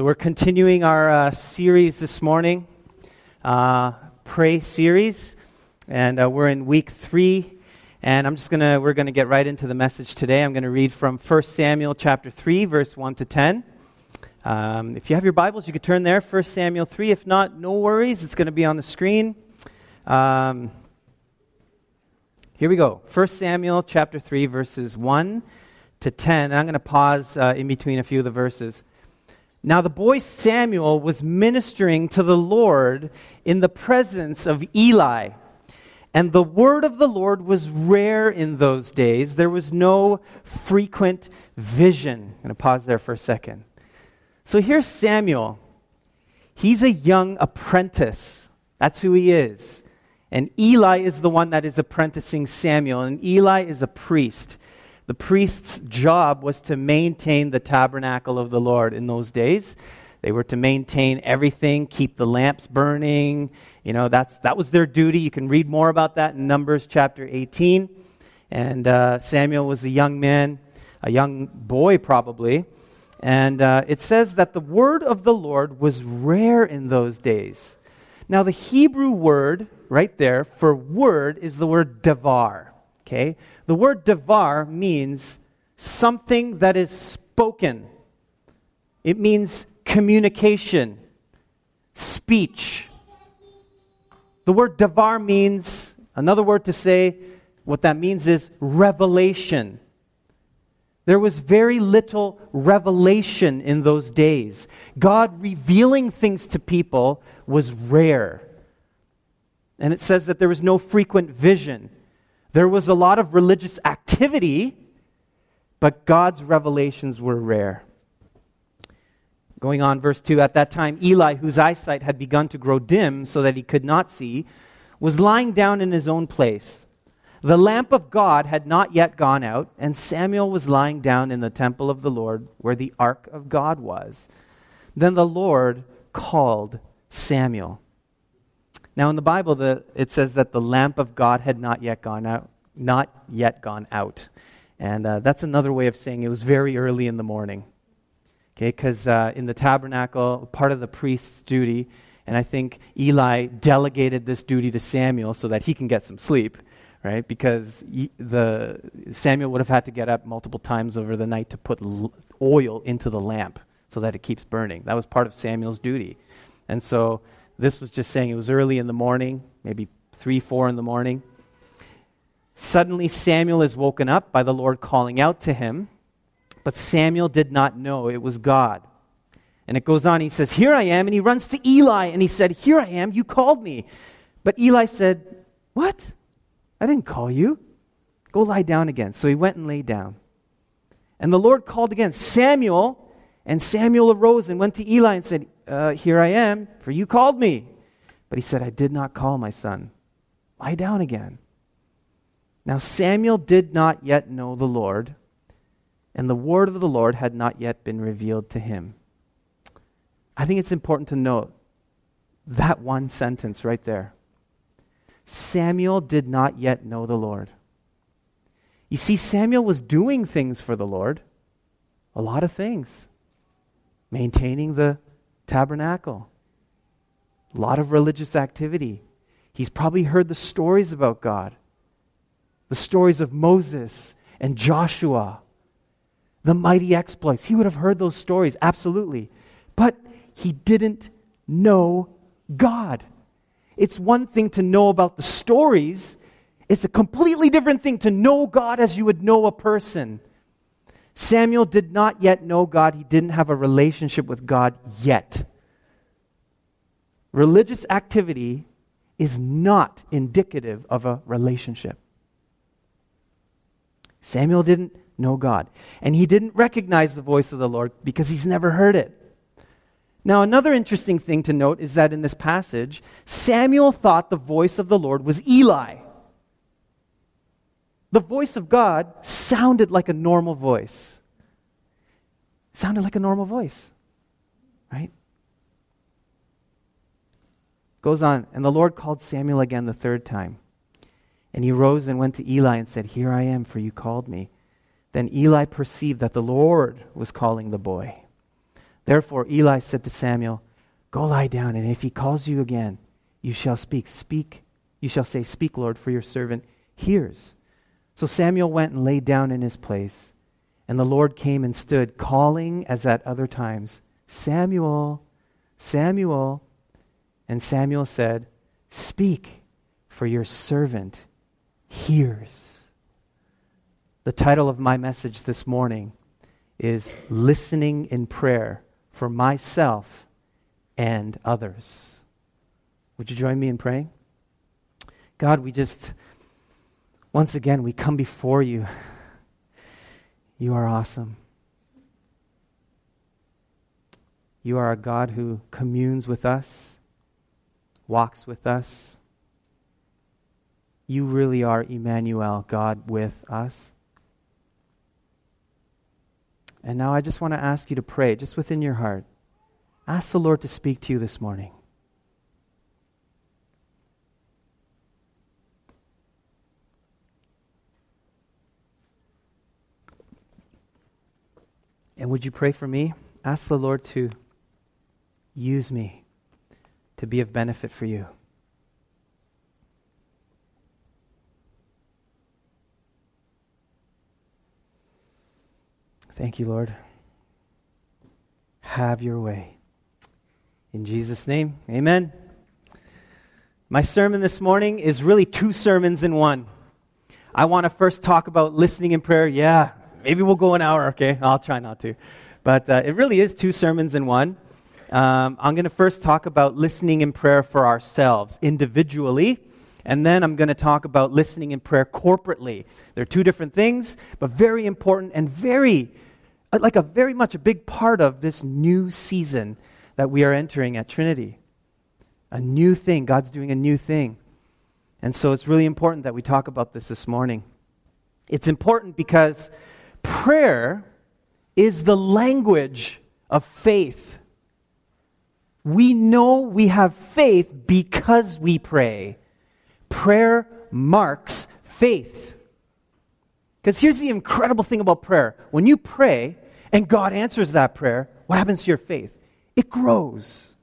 So, we're continuing our uh, series this morning, uh, Pray series, and uh, we're in week three. And I'm just gonna, we're gonna get right into the message today. I'm gonna read from 1 Samuel chapter 3, verse 1 to 10. Um, if you have your Bibles, you could turn there, 1 Samuel 3. If not, no worries, it's gonna be on the screen. Um, here we go. 1 Samuel chapter 3, verses 1 to 10. And I'm going to pause uh, in between a few of the verses. Now, the boy Samuel was ministering to the Lord in the presence of Eli. And the word of the Lord was rare in those days. There was no frequent vision. I'm going to pause there for a second. So here's Samuel. He's a young apprentice. That's who he is. And Eli is the one that is apprenticing Samuel. And Eli is a priest. The priest's job was to maintain the tabernacle of the Lord in those days. They were to maintain everything, keep the lamps burning. You know, that's, that was their duty. You can read more about that in Numbers chapter 18. And uh, Samuel was a young man, a young boy probably. And uh, it says that the word of the Lord was rare in those days. Now, the Hebrew word right there for word is the word devar. Okay? The word devar means something that is spoken, it means communication, speech. The word devar means, another word to say, what that means is revelation. There was very little revelation in those days. God revealing things to people was rare. And it says that there was no frequent vision. There was a lot of religious activity, but God's revelations were rare. Going on, verse 2 At that time, Eli, whose eyesight had begun to grow dim so that he could not see, was lying down in his own place. The lamp of God had not yet gone out, and Samuel was lying down in the temple of the Lord where the ark of God was. Then the Lord called Samuel. Now, in the Bible, the, it says that the lamp of God had not yet gone out. Not yet gone out. And uh, that's another way of saying it was very early in the morning. Okay, because uh, in the tabernacle, part of the priest's duty, and I think Eli delegated this duty to Samuel so that he can get some sleep, right? Because the, Samuel would have had to get up multiple times over the night to put oil into the lamp so that it keeps burning. That was part of Samuel's duty. And so this was just saying it was early in the morning, maybe 3, 4 in the morning. Suddenly, Samuel is woken up by the Lord calling out to him, but Samuel did not know it was God. And it goes on, he says, Here I am. And he runs to Eli and he said, Here I am, you called me. But Eli said, What? I didn't call you. Go lie down again. So he went and lay down. And the Lord called again, Samuel. And Samuel arose and went to Eli and said, uh, Here I am, for you called me. But he said, I did not call my son. Lie down again. Now Samuel did not yet know the Lord, and the word of the Lord had not yet been revealed to him. I think it's important to note that one sentence right there. Samuel did not yet know the Lord. You see, Samuel was doing things for the Lord, a lot of things, maintaining the tabernacle. A lot of religious activity. He's probably heard the stories about God, the stories of Moses and Joshua, the mighty exploits. He would have heard those stories, absolutely. But he didn't know God. It's one thing to know about the stories, it's a completely different thing to know God as you would know a person. Samuel did not yet know God, he didn't have a relationship with God yet. Religious activity is not indicative of a relationship. Samuel didn't know God, and he didn't recognize the voice of the Lord because he's never heard it. Now, another interesting thing to note is that in this passage, Samuel thought the voice of the Lord was Eli. The voice of God sounded like a normal voice. Sounded like a normal voice, right? Goes on, and the Lord called Samuel again the third time. And he rose and went to Eli and said, Here I am, for you called me. Then Eli perceived that the Lord was calling the boy. Therefore, Eli said to Samuel, Go lie down, and if he calls you again, you shall speak. Speak. You shall say, Speak, Lord, for your servant hears. So Samuel went and lay down in his place. And the Lord came and stood, calling as at other times, Samuel, Samuel. And Samuel said, Speak, for your servant hears. The title of my message this morning is Listening in Prayer for Myself and Others. Would you join me in praying? God, we just, once again, we come before you. You are awesome. You are a God who communes with us, walks with us. You really are Emmanuel, God with us. And now I just want to ask you to pray, just within your heart. Ask the Lord to speak to you this morning. And would you pray for me? Ask the Lord to use me to be of benefit for you. Thank you, Lord. Have your way. In Jesus' name, amen. My sermon this morning is really two sermons in one. I want to first talk about listening in prayer. Yeah, maybe we'll go an hour, okay? I'll try not to. But uh, it really is two sermons in one. Um, I'm going to first talk about listening in prayer for ourselves individually, and then I'm going to talk about listening in prayer corporately. They're two different things, but very important and very, uh, like a very much a big part of this new season that we are entering at Trinity. A new thing. God's doing a new thing. And so it's really important that we talk about this this morning. It's important because Prayer is the language of faith. We know we have faith because we pray. Prayer marks faith. Because here's the incredible thing about prayer when you pray and God answers that prayer, what happens to your faith? It grows.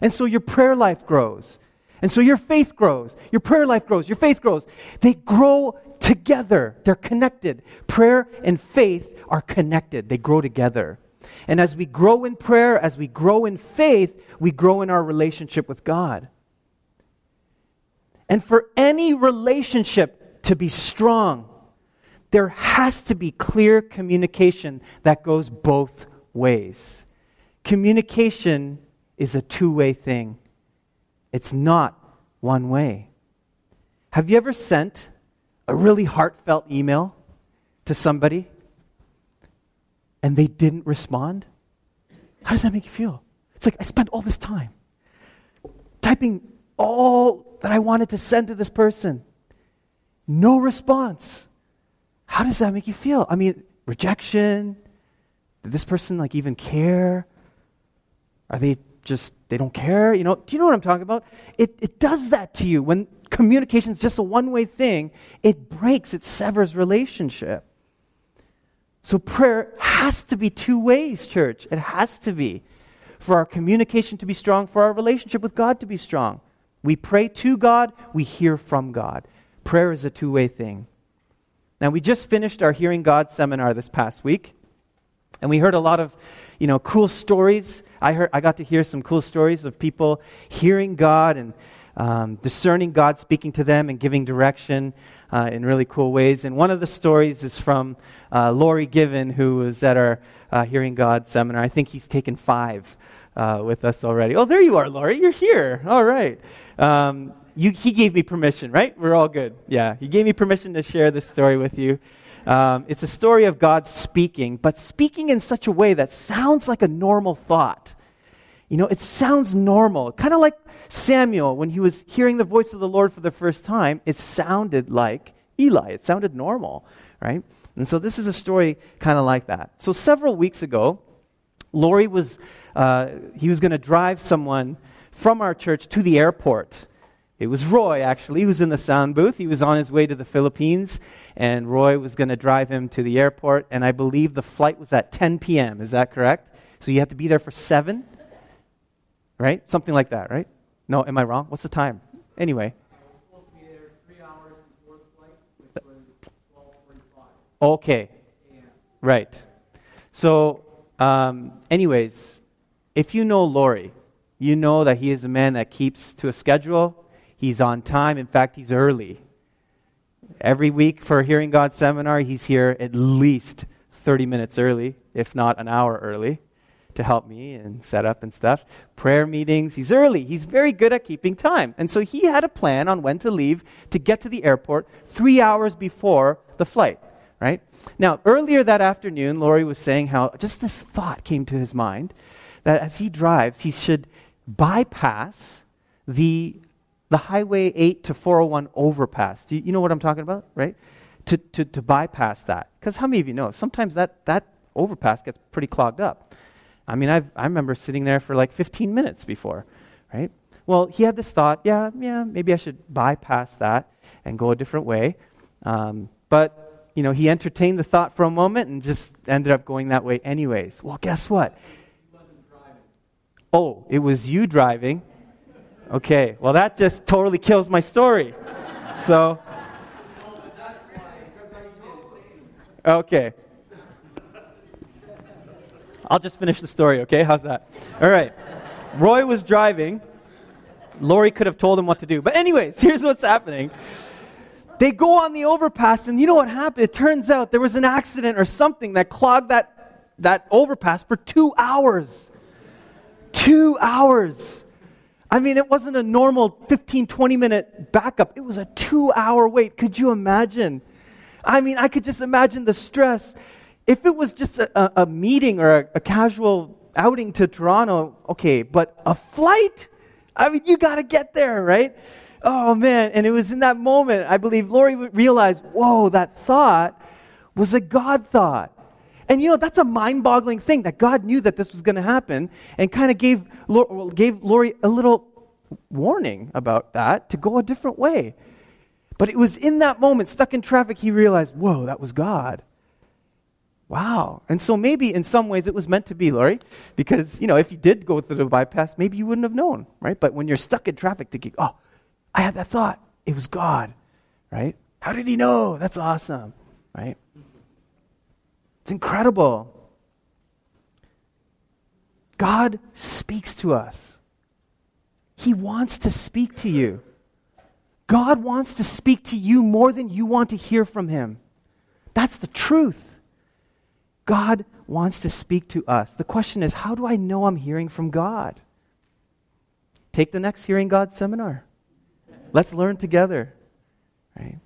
And so your prayer life grows. And so your faith grows. Your prayer life grows. Your faith grows. They grow together. They're connected. Prayer and faith are connected, they grow together. And as we grow in prayer, as we grow in faith, we grow in our relationship with God. And for any relationship to be strong, there has to be clear communication that goes both ways. Communication is a two way thing, it's not one way. Have you ever sent a really heartfelt email to somebody and they didn't respond? How does that make you feel? It's like I spent all this time typing all that I wanted to send to this person. No response. How does that make you feel? I mean, rejection? Did this person like even care? Are they just they don't care? You know, do you know what I'm talking about? It it does that to you when communication is just a one way thing, it breaks, it severs relationship. So prayer has to be two ways, church. It has to be. For our communication to be strong, for our relationship with God to be strong. We pray to God, we hear from God. Prayer is a two way thing. Now, we just finished our Hearing God seminar this past week, and we heard a lot of you know, cool stories. I, heard, I got to hear some cool stories of people hearing God and um, discerning God speaking to them and giving direction uh, in really cool ways. And one of the stories is from uh, Laurie Given, who was at our uh, Hearing God seminar. I think he's taken five uh, with us already. Oh, there you are, Laurie. You're here. All right. Um, you, he gave me permission, right? We're all good. Yeah, he gave me permission to share this story with you. Um, it's a story of God speaking, but speaking in such a way that sounds like a normal thought. You know, it sounds normal. Kind of like Samuel, when he was hearing the voice of the Lord for the first time, it sounded like Eli. It sounded normal, right? And so this is a story kind of like that. So several weeks ago, Laurie was, uh, he was going to drive someone from our church to the airport. It was Roy, actually, who was in the sound booth. He was on his way to the Philippines, and Roy was going to drive him to the airport. And I believe the flight was at 10 p.m. Is that correct? So you have to be there for 7, right? Something like that, right? No, am I wrong? What's the time? Anyway. Okay. Right. So, um, anyways, if you know Laurie, you know that he is a man that keeps to a schedule. He's on time. In fact, he's early. Every week for Hearing God seminar, he's here at least 30 minutes early, if not an hour early, to help me and set up and stuff. Prayer meetings, he's early. He's very good at keeping time. And so he had a plan on when to leave to get to the airport three hours before the flight, right? Now, earlier that afternoon, Laurie was saying how just this thought came to his mind that as he drives, he should bypass the, the Highway 8 to 401 overpass. Do you, you know what I'm talking about, right? To, to, to bypass that. Because how many of you know sometimes that, that overpass gets pretty clogged up? I mean, I've, I remember sitting there for like 15 minutes before, right? Well, he had this thought, yeah, yeah, maybe I should bypass that and go a different way. Um, but, you know, he entertained the thought for a moment and just ended up going that way anyways. Well, guess what? Oh, it was you driving. Okay, well, that just totally kills my story. So, okay. I'll just finish the story, okay? How's that? All right. Roy was driving. Laurie could have told him what to do. But, anyways, here's what's happening. They go on the overpass, and you know what happened? It turns out there was an accident or something that clogged that, that overpass for two hours. Two hours. I mean, it wasn't a normal 15, 20 minute backup. It was a two hour wait. Could you imagine? I mean, I could just imagine the stress. If it was just a, a meeting or a, a casual outing to Toronto, okay, but a flight? I mean, you got to get there, right? Oh, man. And it was in that moment, I believe Laurie realized, whoa, that thought was a God thought. And you know, that's a mind boggling thing that God knew that this was going to happen and kind of gave, gave Laurie a little warning about that to go a different way. But it was in that moment, stuck in traffic, he realized, whoa, that was God. Wow. And so maybe in some ways it was meant to be, Laurie, because, you know, if you did go through the bypass, maybe you wouldn't have known, right? But when you're stuck in traffic thinking, oh, I had that thought, it was God, right? How did he know? That's awesome, right? It's incredible. God speaks to us. He wants to speak to you. God wants to speak to you more than you want to hear from Him. That's the truth. God wants to speak to us. The question is how do I know I'm hearing from God? Take the next Hearing God seminar. Let's learn together. Right?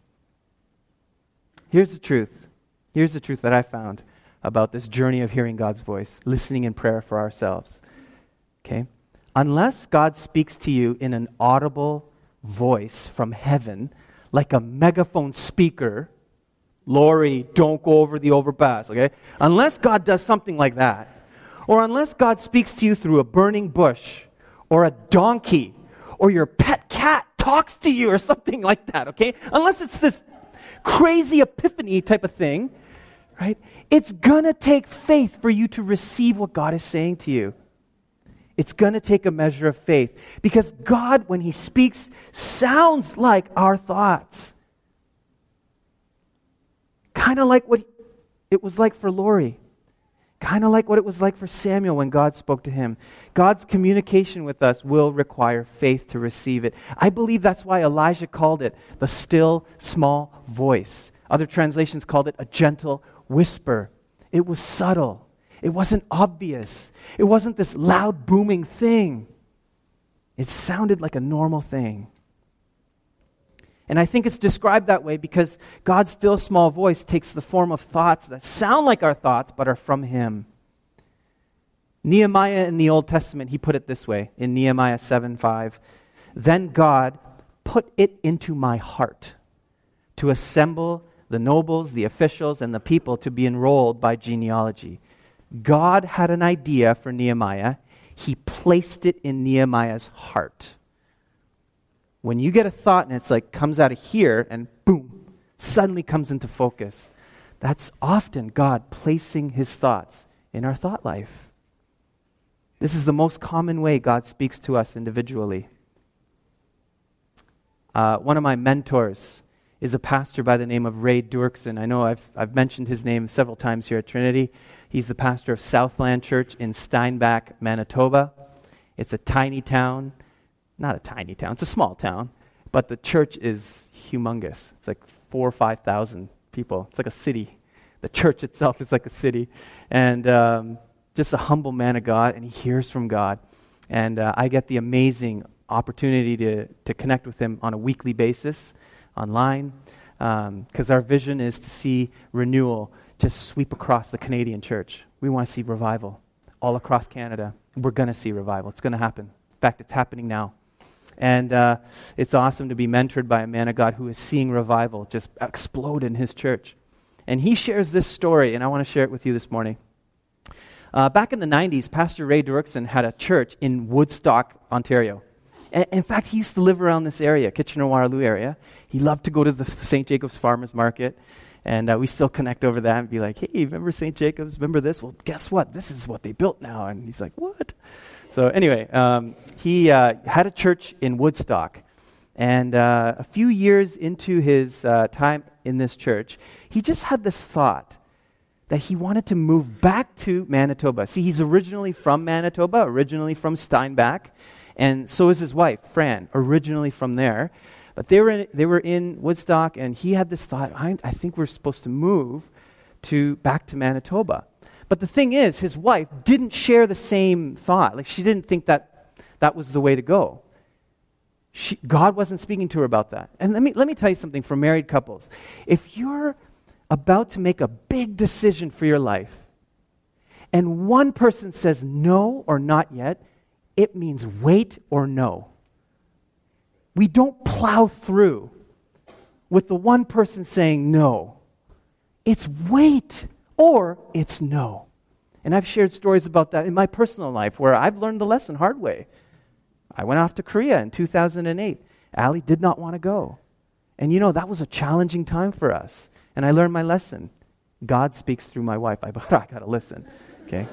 Here's the truth. Here's the truth that I found about this journey of hearing God's voice, listening in prayer for ourselves. Okay? Unless God speaks to you in an audible voice from heaven, like a megaphone speaker, Laurie, don't go over the overpass, okay? Unless God does something like that, or unless God speaks to you through a burning bush, or a donkey, or your pet cat talks to you, or something like that, okay? Unless it's this crazy epiphany type of thing, right? It's to take faith for you to receive what God is saying to you. It's to take a measure of faith because God, when He speaks, sounds like our thoughts. Kind of like what it was like for Laurie. Kind of like what it was like for Samuel when God spoke to him. God's communication with us will require faith to receive it. I believe that's why Elijah called it the still small voice. Other translations called it a gentle whisper. It was subtle. It wasn't obvious. It wasn't this loud, booming thing. It sounded like a normal thing. And I think it's described that way because God's still small voice takes the form of thoughts that sound like our thoughts but are from Him. Nehemiah in the Old Testament, he put it this way in Nehemiah 7 5. Then God put it into my heart to assemble the nobles, the officials, and the people to be enrolled by genealogy. God had an idea for Nehemiah. He placed it in Nehemiah's heart. When you get a thought and it's like comes out of here and boom, suddenly comes into focus, that's often God placing his thoughts in our thought life. This is the most common way God speaks to us individually. Uh, one of my mentors is a pastor by the name of Ray Doerksen. I know I've, I've mentioned his name several times here at Trinity. He's the pastor of Southland Church in Steinbach, Manitoba. It's a tiny town. Not a tiny town, it's a small town, but the church is humongous. It's like four or 5,000 people. It's like a city. The church itself is like a city. And um, just a humble man of God, and he hears from God. And uh, I get the amazing opportunity to, to connect with him on a weekly basis online because um, our vision is to see renewal just sweep across the Canadian church. We want to see revival all across Canada. We're going to see revival. It's going to happen. In fact, it's happening now. And uh, it's awesome to be mentored by a man of God who is seeing revival just explode in his church. And he shares this story, and I want to share it with you this morning. Uh, back in the 90s, Pastor Ray Doerksen had a church in Woodstock, Ontario. And, in fact, he used to live around this area, Kitchener Waterloo area. He loved to go to the St. Jacobs Farmers Market. And uh, we still connect over that and be like, hey, remember St. Jacobs? Remember this? Well, guess what? This is what they built now. And he's like, what? So, anyway, um, he uh, had a church in Woodstock. And uh, a few years into his uh, time in this church, he just had this thought that he wanted to move back to Manitoba. See, he's originally from Manitoba, originally from Steinbach, and so is his wife, Fran, originally from there. But they were in, they were in Woodstock, and he had this thought I, I think we're supposed to move to, back to Manitoba. But the thing is, his wife didn't share the same thought. Like, she didn't think that that was the way to go. She, God wasn't speaking to her about that. And let me, let me tell you something for married couples. If you're about to make a big decision for your life, and one person says no or not yet, it means wait or no. We don't plow through with the one person saying no. It's wait or it's no. And I've shared stories about that in my personal life where I've learned the lesson hard way. I went off to Korea in 2008. Allie did not want to go. And you know, that was a challenging time for us. And I learned my lesson. God speaks through my wife. I, I got to listen. Okay?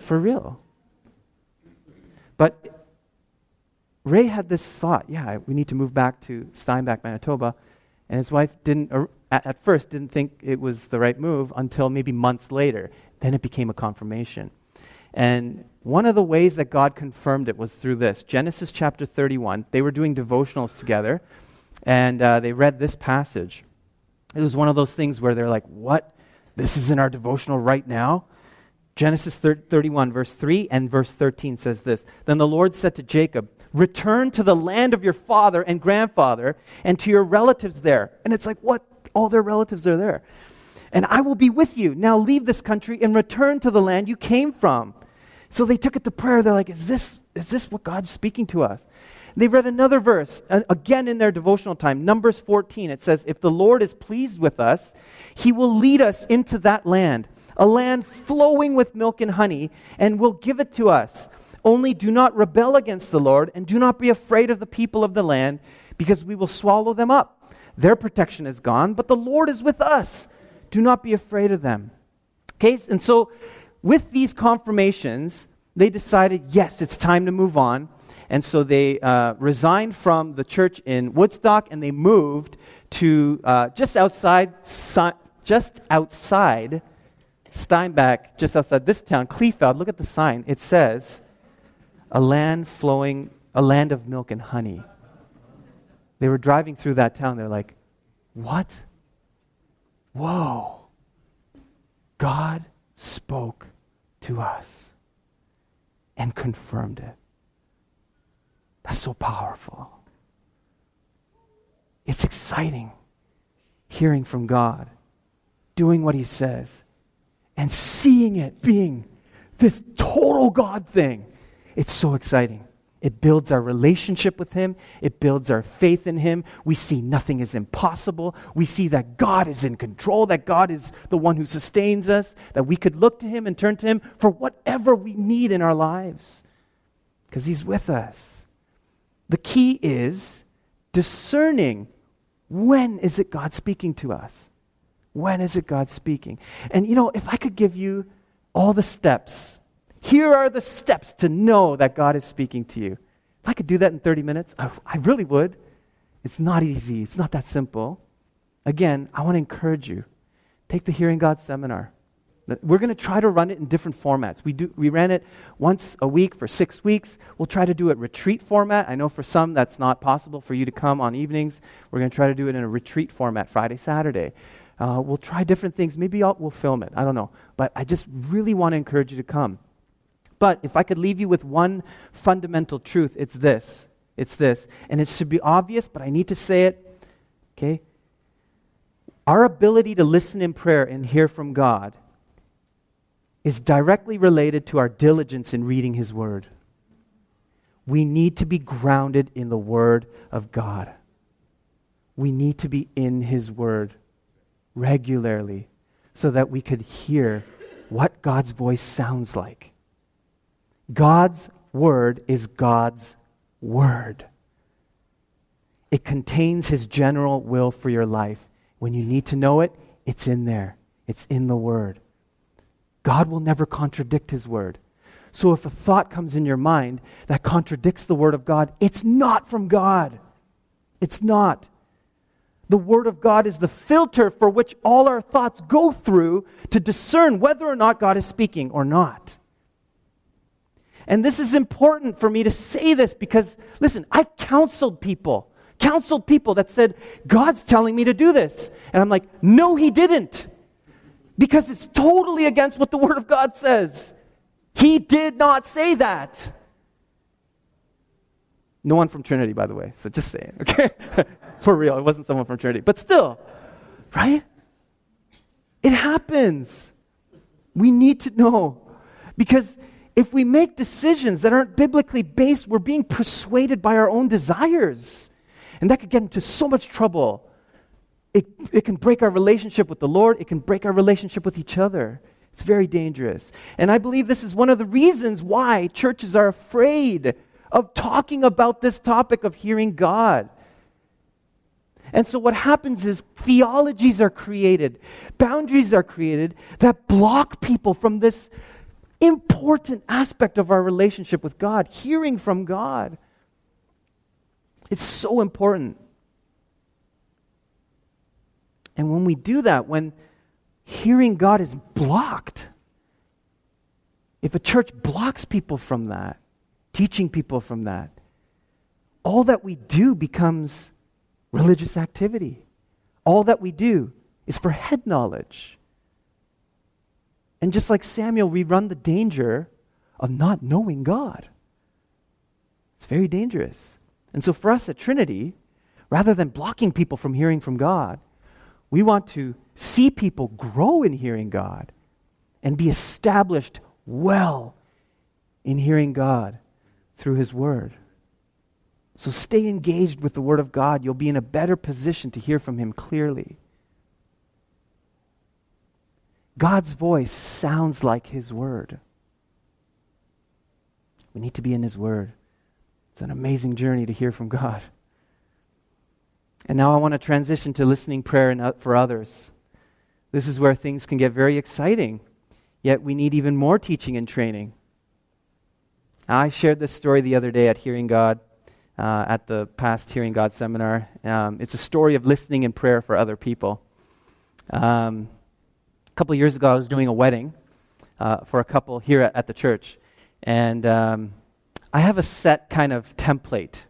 For real. But Ray had this thought yeah, we need to move back to Steinbach, Manitoba. And his wife didn't, at first, didn't think it was the right move until maybe months later. Then it became a confirmation. And one of the ways that God confirmed it was through this Genesis chapter 31. They were doing devotionals together, and uh, they read this passage. It was one of those things where they're like, What? This is in our devotional right now? Genesis 31, verse 3 and verse 13 says this Then the Lord said to Jacob, Return to the land of your father and grandfather and to your relatives there. And it's like, what? All their relatives are there. And I will be with you. Now leave this country and return to the land you came from. So they took it to prayer. They're like, Is this, is this what God's speaking to us? They read another verse, uh, again in their devotional time, Numbers 14. It says, If the Lord is pleased with us, he will lead us into that land, a land flowing with milk and honey, and will give it to us. Only do not rebel against the Lord, and do not be afraid of the people of the land, because we will swallow them up. Their protection is gone, but the Lord is with us. Do not be afraid of them. Okay, and so with these confirmations, they decided, yes, it's time to move on. And so they uh, resigned from the church in Woodstock and they moved to uh, just outside, just outside Steinbach, just outside this town, Kleefeld. Look at the sign. It says, "A land flowing, a land of milk and honey." They were driving through that town. They're like, "What? Whoa! God spoke to us and confirmed it." That's so powerful. It's exciting hearing from God, doing what He says, and seeing it being this total God thing. It's so exciting. It builds our relationship with Him. It builds our faith in Him. We see nothing is impossible. We see that God is in control, that God is the one who sustains us, that we could look to Him and turn to Him for whatever we need in our lives because He's with us. The key is discerning when is it God speaking to us? When is it God speaking? And you know, if I could give you all the steps, Here are the steps to know that God is speaking to you. If I could do that in 30 minutes, I, I really would. It's not easy, it's not that simple. Again, I want to encourage you take the Hearing God seminar. We're going to try to run it in different formats. We, do, we ran it once a week for six weeks. We'll try to do it retreat format. I know for some that's not possible for you to come on evenings. We're going to try to do it in a retreat format, Friday, Saturday. Uh, we'll try different things. Maybe I'll, we'll film it. I don't know. But I just really want to encourage you to come. But if I could leave you with one fundamental truth, it's this. It's this. And it should be obvious, but I need to say it. Okay? Our ability to listen in prayer and hear from God is directly related to our diligence in reading His Word. We need to be grounded in the Word of God. We need to be in His Word regularly so that we could hear what God's voice sounds like. God's Word is God's Word. It contains His general will for your life. When you need to know it, it's in there, it's in the Word. God will never contradict His word. So if a thought comes in your mind that contradicts the word of God, it's not from God. It's not. The Word of God is the filter for which all our thoughts go through to discern whether or not God is speaking or not. And this is important for me to say this because, listen, I've counseled people, counseled people that said, God's telling me to do this. And I'm like, no, He didn't because it's totally against what the Word of God says. He did not say that. No one from Trinity, by the way, so just saying, okay? For real, it wasn't someone from Trinity. But still, right? It happens. We need to know. Because if we make decisions that aren't biblically based, we're being persuaded by our own desires. And that could get into so much trouble it, it can break our relationship with the Lord, it can break our relationship with each other. It's very dangerous. And I believe this is one of the reasons why churches are afraid of talking about this topic of hearing God. And so, what happens is theologies are created, boundaries are created that block people from this important aspect of our relationship with God, hearing from God. It's so important. And when we do that, when hearing God is blocked, if a church blocks people from that, teaching people from that, all that we do becomes religious activity. All that we do is for head knowledge. And just like Samuel, we run the danger of not knowing God. It's very dangerous. And so for us at Trinity, rather than blocking people from hearing from God, we want to see people grow in hearing God and be established well in hearing God through His Word. So stay engaged with the Word of God. You'll be in a better position to hear from Him clearly. God's voice sounds like His Word. We need to be in His Word. It's an amazing journey to hear from God. And now I want to transition to listening prayer for others. This is where things can get very exciting, yet we need even more teaching and training. I shared this story the other day at Hearing God, uh, at the past Hearing God seminar. Um, it's a story of listening in prayer for other people. Um, a couple years ago, I was doing a wedding uh, for a couple here at, at the church. And um, I have a set kind of template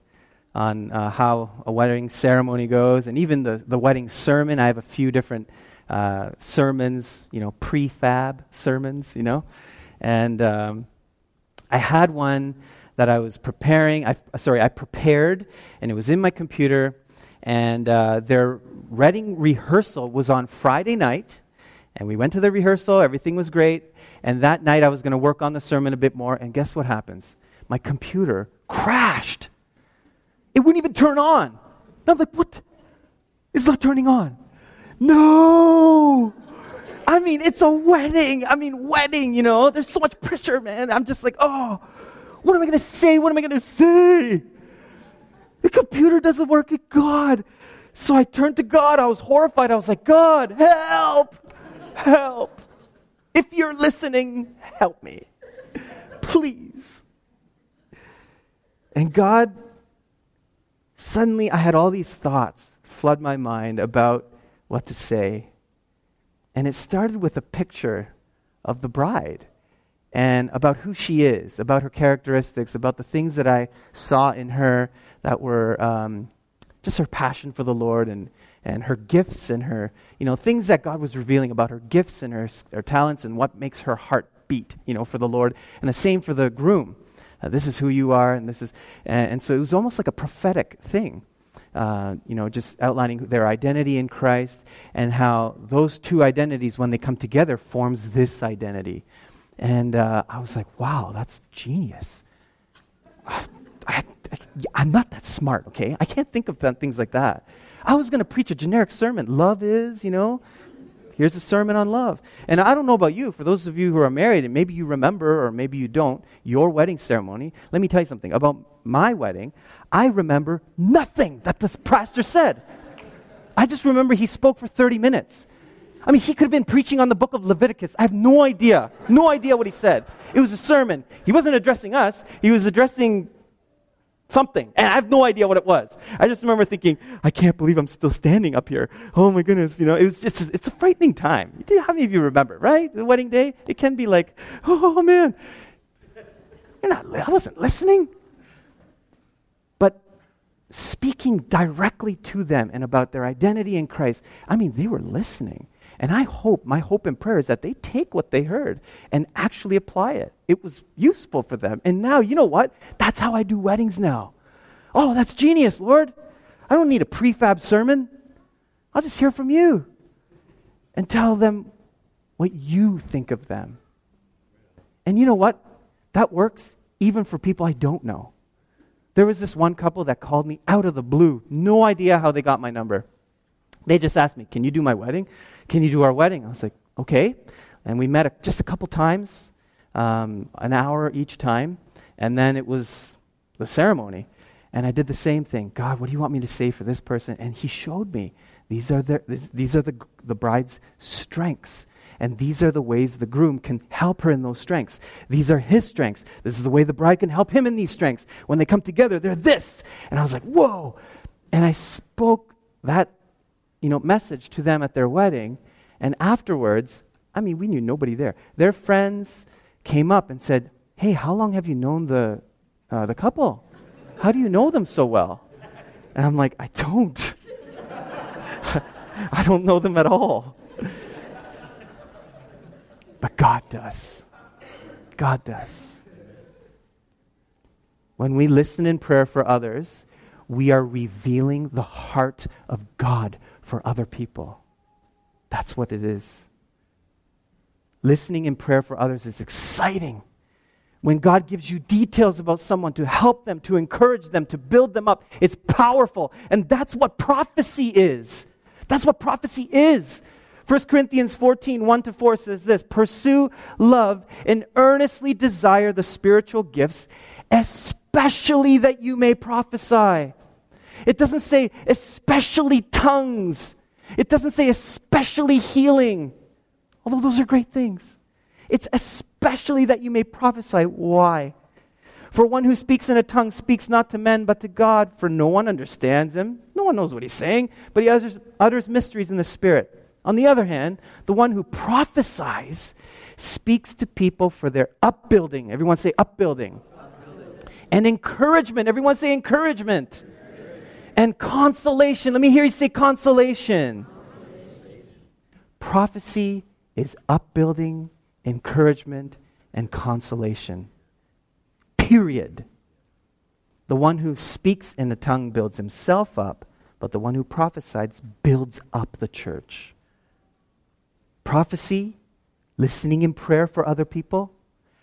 on uh, how a wedding ceremony goes, and even the, the wedding sermon. I have a few different uh, sermons, you know, prefab sermons, you know. And um, I had one that I was preparing. I, sorry, I prepared, and it was in my computer. And uh, their wedding rehearsal was on Friday night, and we went to the rehearsal. Everything was great. And that night, I was going to work on the sermon a bit more. And guess what happens? My computer crashed. It wouldn't even turn on. And I'm like, what? It's not turning on. No. I mean, it's a wedding. I mean, wedding, you know. There's so much pressure, man. I'm just like, oh, what am I going to say? What am I going to say? The computer doesn't work God. So I turned to God. I was horrified. I was like, God, help! Help! If you're listening, help me. please. And God, suddenly I had all these thoughts flood my mind about what to say. And it started with a picture of the bride and about who she is, about her characteristics, about the things that I saw in her that were um, just her passion for the Lord and, and her gifts and her, you know, things that God was revealing about her gifts and her, her talents and what makes her heart beat, you know, for the Lord. And the same for the groom. Uh, this is who you are, and this is, and, and so it was almost like a prophetic thing. Uh, you know, just outlining their identity in Christ and how those two identities, when they come together, forms this identity. And uh, I was like, wow, that's genius. I, I, am not that smart, okay? I can't think of th- things like that. I was going to preach a generic sermon. Love is, you know, here's a sermon on love. And I don't know about you, for those of you who are married, and maybe you remember or maybe you don't, your wedding ceremony. Let me tell you something about my wedding. I remember nothing that the pastor said. I just remember he spoke for 30 minutes. I mean, he could have been preaching on the book of Leviticus. I have no idea. No idea what he said. It was a sermon. He wasn't addressing us, he was addressing something. And I have no idea what it was. I just remember thinking, I can't believe I'm still standing up here. Oh my goodness. You know, it was just, it's a frightening time. How many of you remember, right? The wedding day? It can be like, oh man. You're not, I wasn't listening But speaking directly to them and about their identity in Christ. I mean, they were listening. And I hope, my hope and prayer is that they take what they heard and actually apply it. It was useful for them. And now, you know what? That's how I do weddings now. Oh, that's genius, Lord. I don't need a prefab sermon. I'll just hear from you and tell them what you think of them. And you know what? That works even for people I don't know. There was this one couple that called me out of the blue. No idea how they got my number. They just asked me, Can you do my wedding? Can you do our wedding? I was like, Okay. And we met a, just a couple times, um, an hour each time. And then it was the ceremony. And I did the same thing. God, what do you want me to say for this person? And He showed me these are the, these are the, the bride's strengths. And these are the ways the groom can help her in those strengths. These are his strengths. This is the way the bride can help him in these strengths. When they come together, they're this. And I was like, whoa. And I spoke that, you know, message to them at their wedding. And afterwards, I mean, we knew nobody there. Their friends came up and said, hey, how long have you known the, uh, the couple? How do you know them so well? And I'm like, I don't. I don't know them at all. But God does. God does. When we listen in prayer for others, we are revealing the heart of God for other people. That's what it is. Listening in prayer for others is exciting. When God gives you details about someone to help them, to encourage them, to build them up, it's powerful. And that's what prophecy is. That's what prophecy is. 1 Corinthians 14, 1 to 4 says this Pursue love and earnestly desire the spiritual gifts, especially that you may prophesy. It doesn't say especially tongues, it doesn't say especially healing, although those are great things. It's especially that you may prophesy. Why? For one who speaks in a tongue speaks not to men but to God, for no one understands him. No one knows what he's saying, but he utters, utters mysteries in the Spirit. On the other hand, the one who prophesies speaks to people for their upbuilding. Everyone say upbuilding. upbuilding. And encouragement. Everyone say encouragement. And consolation. Let me hear you say consolation. consolation. Prophecy is upbuilding, encouragement, and consolation. Period. The one who speaks in the tongue builds himself up, but the one who prophesies builds up the church prophecy, listening in prayer for other people,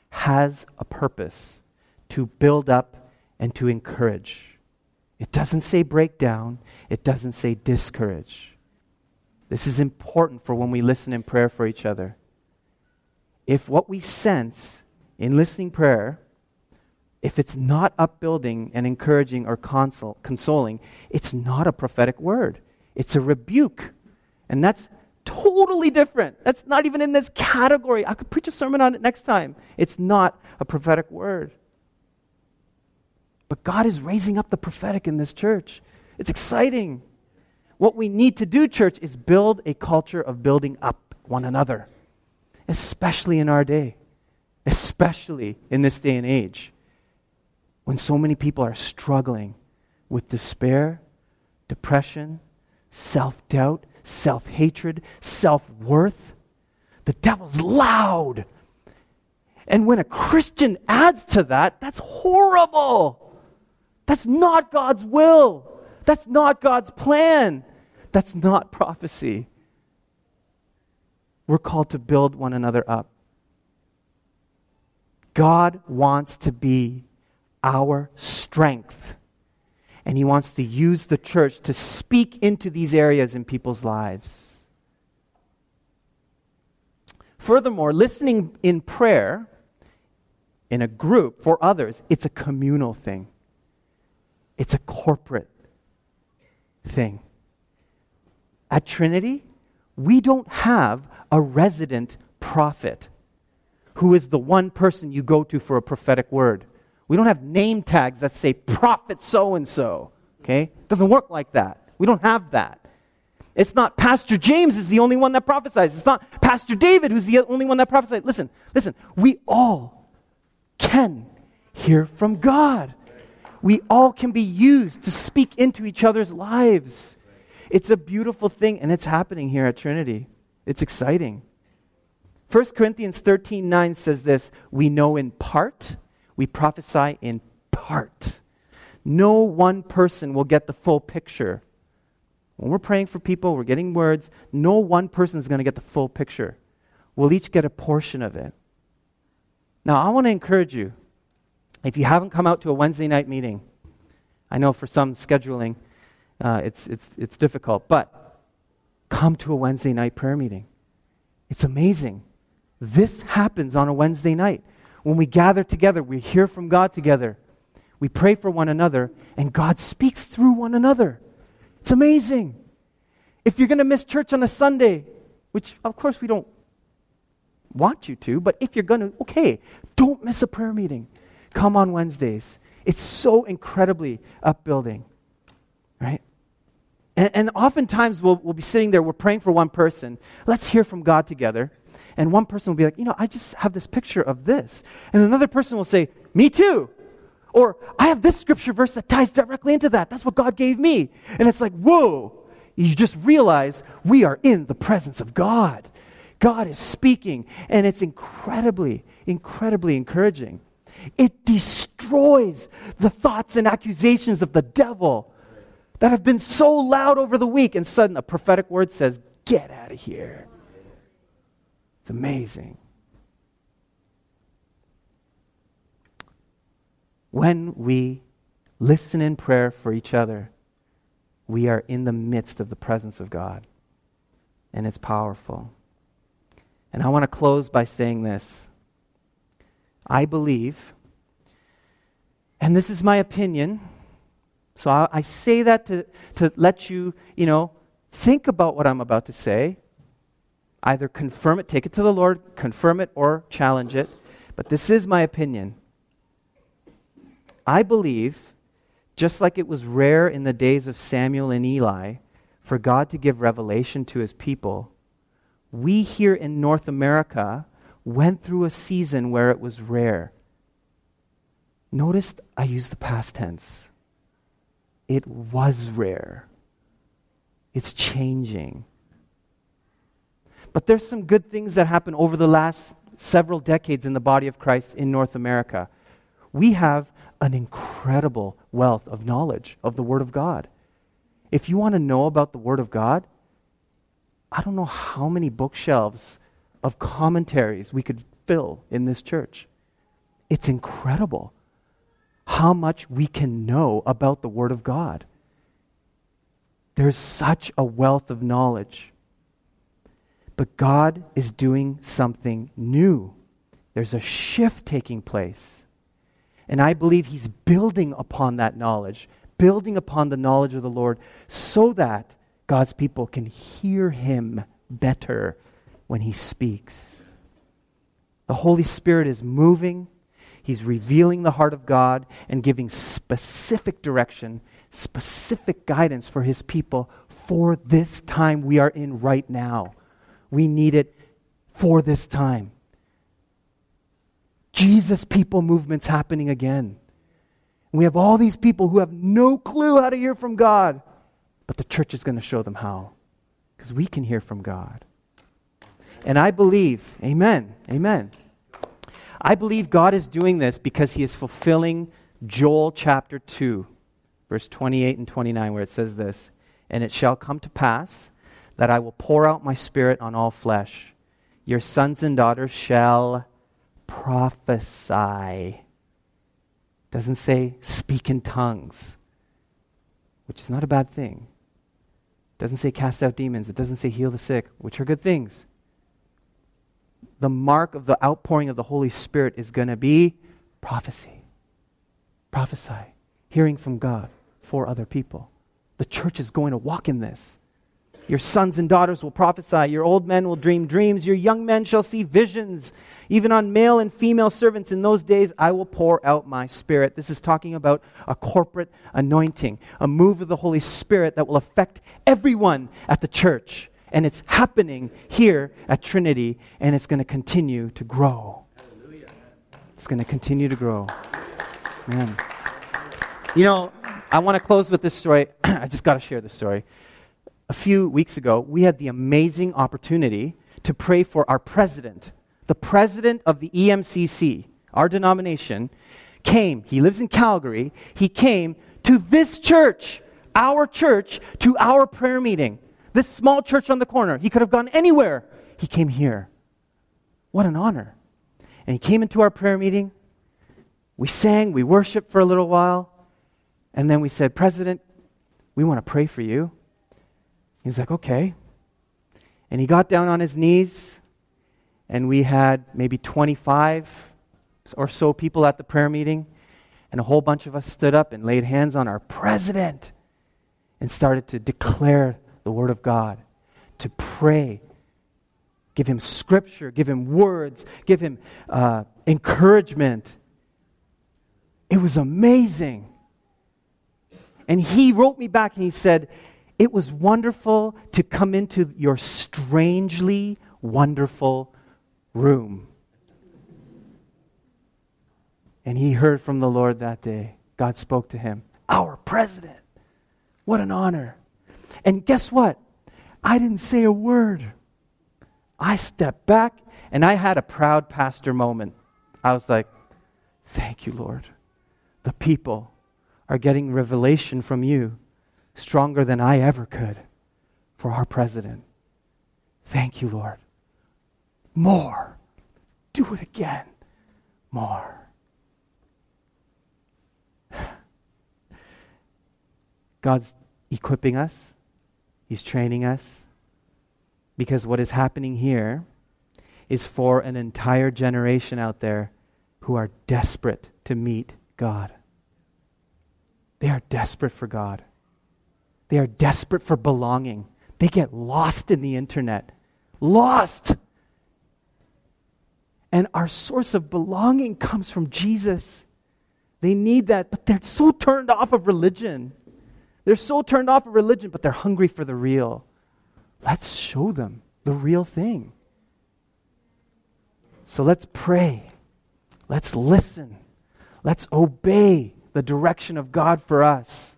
has a purpose to build up and to encourage. It doesn't say break down, it doesn't say discourage. This is important for when we listen in prayer for each other. If what we sense in listening prayer, if it's not upbuilding and encouraging or consol- consoling, it's not a prophetic word. It's a rebuke. And that's totally different. That's not even in this category. I could preach a sermon on it next time. It's not a prophetic word. But God is raising up the prophetic in this church. It's exciting. What we need to do, church, is build a culture of building up one another, especially in our day, especially in this day and age when so many people are struggling with despair, depression, self doubt, self hatred, self worth. The devil's loud. And when a Christian adds to that, that's horrible. That's not God's will. That's not God's plan. That's not prophecy. We're called to build one another up. God wants to be our strength. And He wants to use the church to speak into these areas in people's lives. Furthermore, listening in prayer in a group for others, it's a communal thing, it's a corporate thing. At Trinity, we don't have a resident prophet who is the one person you go to for a prophetic word. We don't have name tags that say prophet so and so. Okay? It doesn't work like that. We don't have that. It's not Pastor James is the only one that prophesies. It's not Pastor David who's the only one that prophesies. Listen, listen. We all can hear from God. We all can be used to speak into each other's lives. It's a beautiful thing, and it's happening here at Trinity. It's exciting. 1 Corinthians 13 9 says this We know in part, we prophesy in part. No one person will get the full picture. When we're praying for people, we're getting words, no one person is going to get the full picture. We'll each get a portion of it. Now, I want to encourage you if you haven't come out to a Wednesday night meeting, I know for some scheduling uh, it's, it's, it's difficult, but come to a Wednesday night prayer meeting. It's amazing. This happens on a Wednesday night. When we gather together, we hear from God together. We pray for one another, and God speaks through one another. It's amazing. If you're going to miss church on a Sunday, which of course we don't want you to, but if you're going to, okay, don't miss a prayer meeting. Come on Wednesdays. It's so incredibly upbuilding, right? And, and oftentimes we'll, we'll be sitting there, we're praying for one person. Let's hear from God together. And one person will be like, you know, I just have this picture of this. And another person will say, me too. Or I have this scripture verse that ties directly into that. That's what God gave me. And it's like, whoa. You just realize we are in the presence of God. God is speaking, and it's incredibly, incredibly encouraging. It destroys the thoughts and accusations of the devil that have been so loud over the week, and sudden a prophetic word says, Get out of here. It's amazing. When we listen in prayer for each other, we are in the midst of the presence of God. And it's powerful. And I want to close by saying this. I believe, and this is my opinion, so I, I say that to, to let you, you know, think about what I'm about to say. Either confirm it, take it to the Lord, confirm it, or challenge it. But this is my opinion. I believe, just like it was rare in the days of Samuel and Eli for God to give revelation to his people, we here in North America went through a season where it was rare. Notice I use the past tense. It was rare. It's changing. But there's some good things that happen over the last several decades in the body of Christ in North America. We have an incredible wealth of knowledge of the Word of God. If you want to know about the Word of God, I don't know how many bookshelves of commentaries we could fill in this church. It's incredible how much we can know about the Word of God. There's such a wealth of knowledge. But God is doing something new. There's a shift taking place. And I believe He's building upon that knowledge, building upon the knowledge of the Lord, so that God's people can hear Him better when He speaks. The Holy Spirit is moving, He's revealing the heart of God and giving specific direction, specific guidance for His people for this time we are in right now. We need it for this time. Jesus people movement's happening again. We have all these people who have no clue how to hear from God, but the church is going to show them how because we can hear from God. And I believe, amen, amen. I believe God is doing this because he is fulfilling Joel chapter 2, verse 28 and 29, where it says this And it shall come to pass that I will pour out my spirit on all flesh. Your sons and daughters shall prophesy. Doesn't say speak in tongues, which is not a bad thing. Doesn't say cast out demons. It doesn't say heal the sick, which are good things. The mark of the outpouring of the Holy Spirit is going to be prophecy. Prophesy, hearing from God for other people. The church is going to walk in this. Your sons and daughters will prophesy. Your old men will dream dreams. Your young men shall see visions. Even on male and female servants in those days, I will pour out my spirit. This is talking about a corporate anointing, a move of the Holy Spirit that will affect everyone at the church. And it's happening here at Trinity, and it's going to continue to grow. Hallelujah. It's going to continue to grow. Man. You know, I want to close with this story. I just got to share this story a few weeks ago, we had the amazing opportunity to pray for our president. The president of the EMCC, our denomination, came. He lives in Calgary. He came to this church, our church, to our prayer meeting. This small church on the corner. He could have gone anywhere. He came here. What an honor. And he came into our prayer meeting. We sang, we worshiped for a little while. And then we said, President, we want to pray for you. He was like, okay. And he got down on his knees, and we had maybe 25 or so people at the prayer meeting, and a whole bunch of us stood up and laid hands on our president and started to declare the Word of God, to pray, give him scripture, give him words, give him uh, encouragement. It was amazing. And he wrote me back and he said, it was wonderful to come into your strangely wonderful room. And he heard from the Lord that day. God spoke to him. Our president. What an honor. And guess what? I didn't say a word. I stepped back and I had a proud pastor moment. I was like, Thank you, Lord. The people are getting revelation from you stronger than I ever could for our president. Thank you, Lord. More. Do it again. More. God's equipping us, He's training us, because what is happening here is for an entire generation out there who are desperate to meet God. They are desperate for God. They are desperate for belonging. They get lost in the internet. Lost. And our source of belonging comes from Jesus. They need that, but they're so turned off of religion. They're so turned off of religion, but they're hungry for the real. Let's show them the real thing. So let's pray. Let's listen. Let's obey the direction of God for us.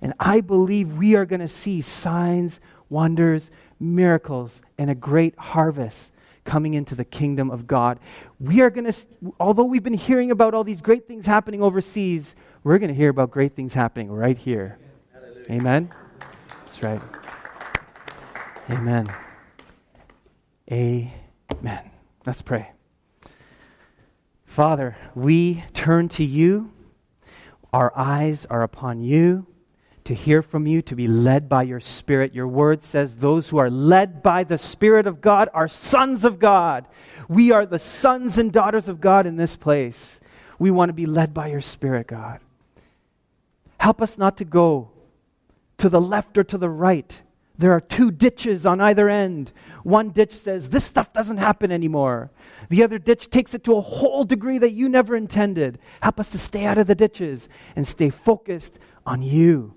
And I believe we are going to see signs, wonders, miracles, and a great harvest coming into the kingdom of God. We are going to, although we've been hearing about all these great things happening overseas, we're going to hear about great things happening right here. Amen? That's right. Amen. Amen. Let's pray. Father, we turn to you. Our eyes are upon you to hear from you, to be led by your Spirit. Your word says those who are led by the Spirit of God are sons of God. We are the sons and daughters of God in this place. We want to be led by your Spirit, God. Help us not to go to the left or to the right, There are two ditches on either end. One ditch says, This stuff doesn't happen anymore. The other ditch takes it to a whole degree that you never intended. Help us to stay out of the ditches and stay focused on you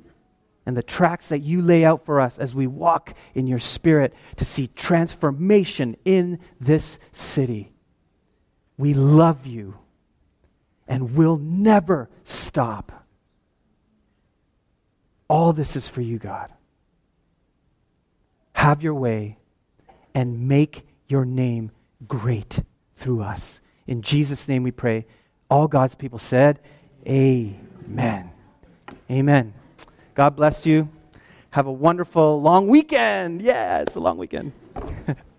and the tracks that you lay out for us as we walk in your spirit to see transformation in this city. We love you and will never stop. All this is for you, God. Have your way and make your name great through us. In Jesus' name we pray. All God's people said, Amen. Amen. God bless you. Have a wonderful long weekend. Yeah, it's a long weekend.